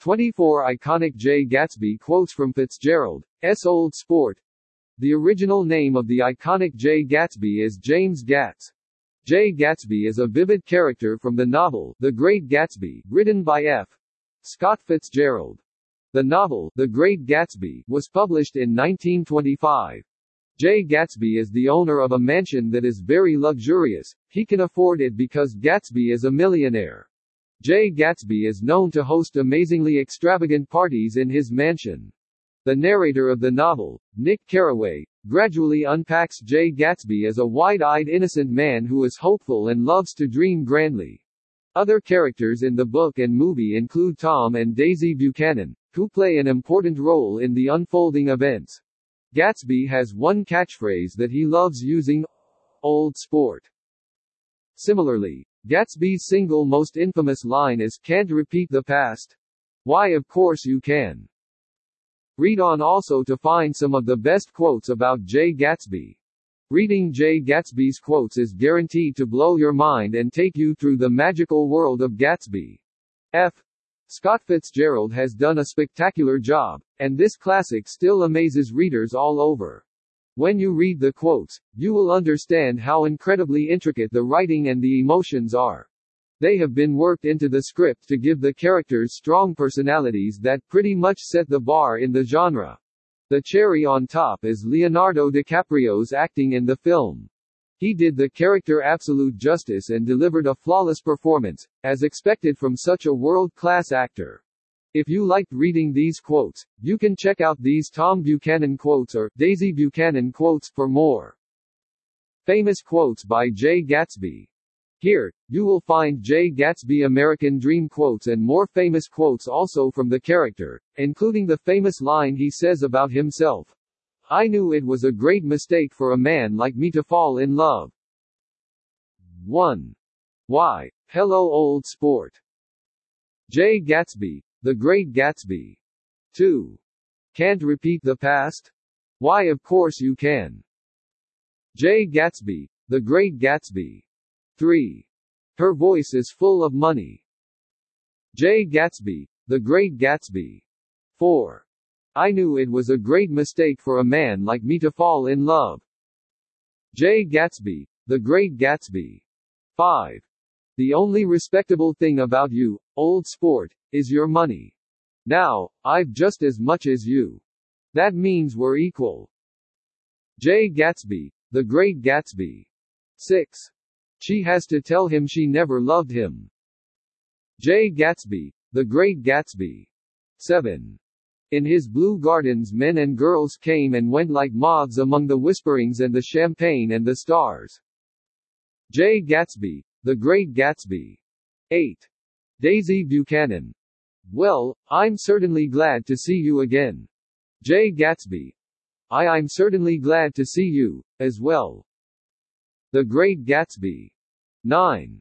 24 iconic Jay Gatsby quotes from Fitzgerald, S. Old Sport. The original name of the iconic Jay Gatsby is James Gatz. Jay Gatsby is a vivid character from the novel, The Great Gatsby, written by F. Scott Fitzgerald. The novel, The Great Gatsby, was published in 1925. Jay Gatsby is the owner of a mansion that is very luxurious. He can afford it because Gatsby is a millionaire. Jay Gatsby is known to host amazingly extravagant parties in his mansion. The narrator of the novel, Nick Carraway, gradually unpacks Jay Gatsby as a wide-eyed innocent man who is hopeful and loves to dream grandly. Other characters in the book and movie include Tom and Daisy Buchanan, who play an important role in the unfolding events. Gatsby has one catchphrase that he loves using old sport. Similarly, Gatsby's single most infamous line is Can't repeat the past? Why of course you can. Read on also to find some of the best quotes about Jay Gatsby. Reading Jay Gatsby's quotes is guaranteed to blow your mind and take you through the magical world of Gatsby. F. Scott Fitzgerald has done a spectacular job, and this classic still amazes readers all over. When you read the quotes, you will understand how incredibly intricate the writing and the emotions are. They have been worked into the script to give the characters strong personalities that pretty much set the bar in the genre. The cherry on top is Leonardo DiCaprio's acting in the film. He did the character absolute justice and delivered a flawless performance, as expected from such a world-class actor. If you liked reading these quotes, you can check out these Tom Buchanan quotes or Daisy Buchanan quotes for more. Famous quotes by Jay Gatsby. Here, you will find Jay Gatsby American Dream quotes and more famous quotes also from the character, including the famous line he says about himself. I knew it was a great mistake for a man like me to fall in love. 1. Why? Hello old sport. Jay Gatsby, the Great Gatsby. 2. Can't repeat the past? Why of course you can. Jay Gatsby, The Great Gatsby. 3. Her voice is full of money. Jay Gatsby, The Great Gatsby. 4. I knew it was a great mistake for a man like me to fall in love. Jay Gatsby, The Great Gatsby. 5. The only respectable thing about you, old sport, is your money. Now, I've just as much as you. That means we're equal. Jay Gatsby, The Great Gatsby. 6. She has to tell him she never loved him. Jay Gatsby, The Great Gatsby. 7. In his blue gardens men and girls came and went like moths among the whisperings and the champagne and the stars. Jay Gatsby, The Great Gatsby. 8. Daisy Buchanan. Well, I'm certainly glad to see you again. Jay Gatsby. I I'm certainly glad to see you, as well. The Great Gatsby. 9.